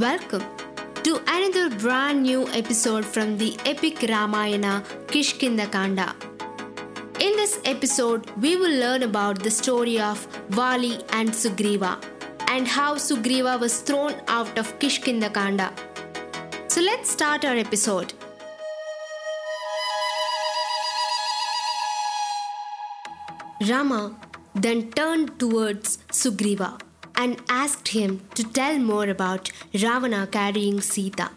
Welcome to another brand new episode from the epic Ramayana Kishkinda Kanda. In this episode, we will learn about the story of Vali and Sugriva and how Sugriva was thrown out of Kishkinda Kanda. So let's start our episode. Rama then turned towards Sugriva and asked him to tell more about Ravana carrying Sita.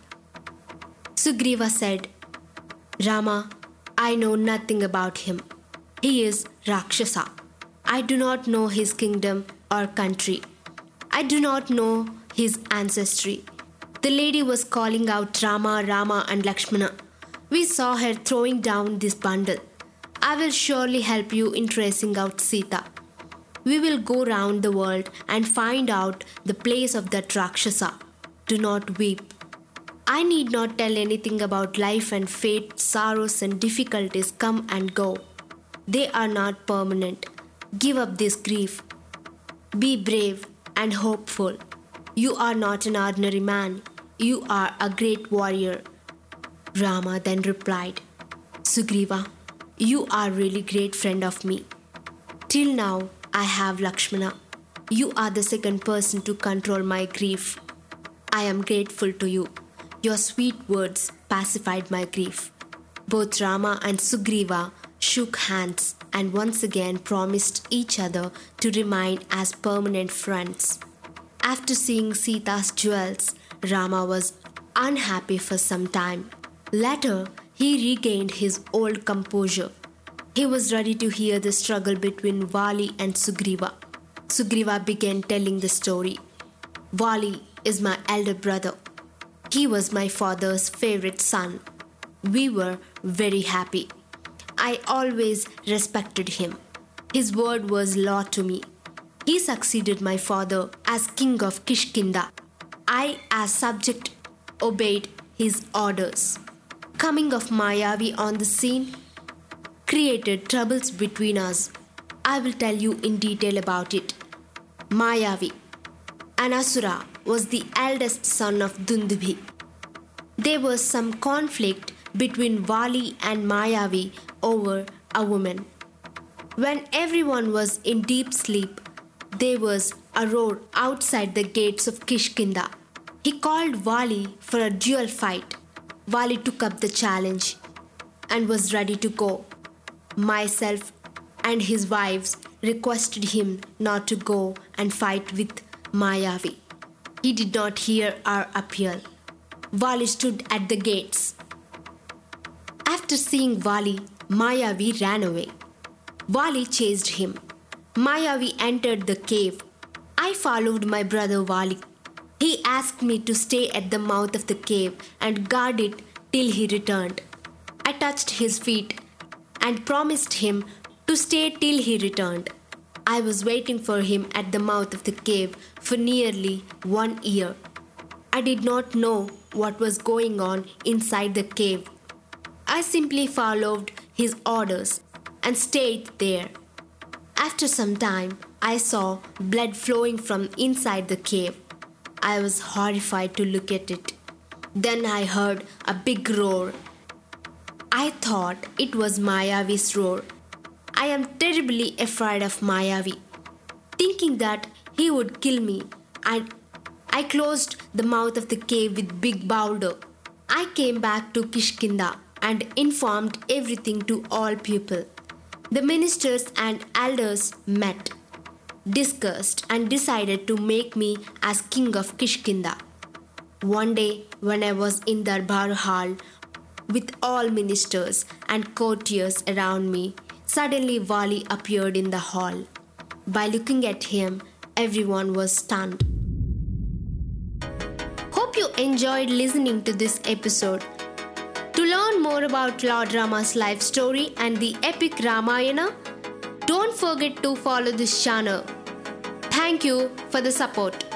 Sugriva said, Rama, I know nothing about him. He is Rakshasa. I do not know his kingdom or country. I do not know his ancestry. The lady was calling out Rama, Rama, and Lakshmana. We saw her throwing down this bundle. I will surely help you in tracing out Sita. We will go round the world and find out the place of that Rakshasa. Do not weep. I need not tell anything about life and fate, sorrows and difficulties come and go. They are not permanent. Give up this grief. Be brave and hopeful. You are not an ordinary man. You are a great warrior. Rama then replied, Sugriva, you are really great friend of me. Till now, I have Lakshmana. You are the second person to control my grief. I am grateful to you. Your sweet words pacified my grief. Both Rama and Sugriva shook hands and once again promised each other to remain as permanent friends. After seeing Sita's jewels, Rama was unhappy for some time. Later, he regained his old composure. He was ready to hear the struggle between Vali and Sugriva. Sugriva began telling the story. Vali is my elder brother. He was my father's favorite son. We were very happy. I always respected him. His word was law to me. He succeeded my father as king of Kishkinda. I, as subject, obeyed his orders. Coming of Mayavi on the scene created troubles between us. I will tell you in detail about it. Mayavi, an Asura, was the eldest son of Dundubhi. There was some conflict between Vali and Mayavi over a woman. When everyone was in deep sleep, there was a roar outside the gates of Kishkinda. He called Vali for a duel fight. Vali took up the challenge and was ready to go. Myself and his wives requested him not to go and fight with Mayavi. He did not hear our appeal. Vali stood at the gates. After seeing Vali, Mayavi ran away. Vali chased him. Mayavi entered the cave. I followed my brother Vali. He asked me to stay at the mouth of the cave and guard it till he returned. I touched his feet and promised him to stay till he returned. I was waiting for him at the mouth of the cave for nearly one year. I did not know what was going on inside the cave. I simply followed his orders and stayed there. After some time, I saw blood flowing from inside the cave. I was horrified to look at it. Then I heard a big roar. I thought it was Mayavi's roar. I am terribly afraid of Mayavi. Thinking that he would kill me, I, I closed the mouth of the cave with big boulder. I came back to Kishkinda and informed everything to all people. The ministers and elders met, discussed, and decided to make me as king of Kishkinda. One day, when I was in Darbar hall with all ministers and courtiers around me, suddenly Vali appeared in the hall. By looking at him, everyone was stunned. Hope you enjoyed listening to this episode. To learn more about Lord Rama's life story and the epic Ramayana, don't forget to follow this channel. Thank you for the support.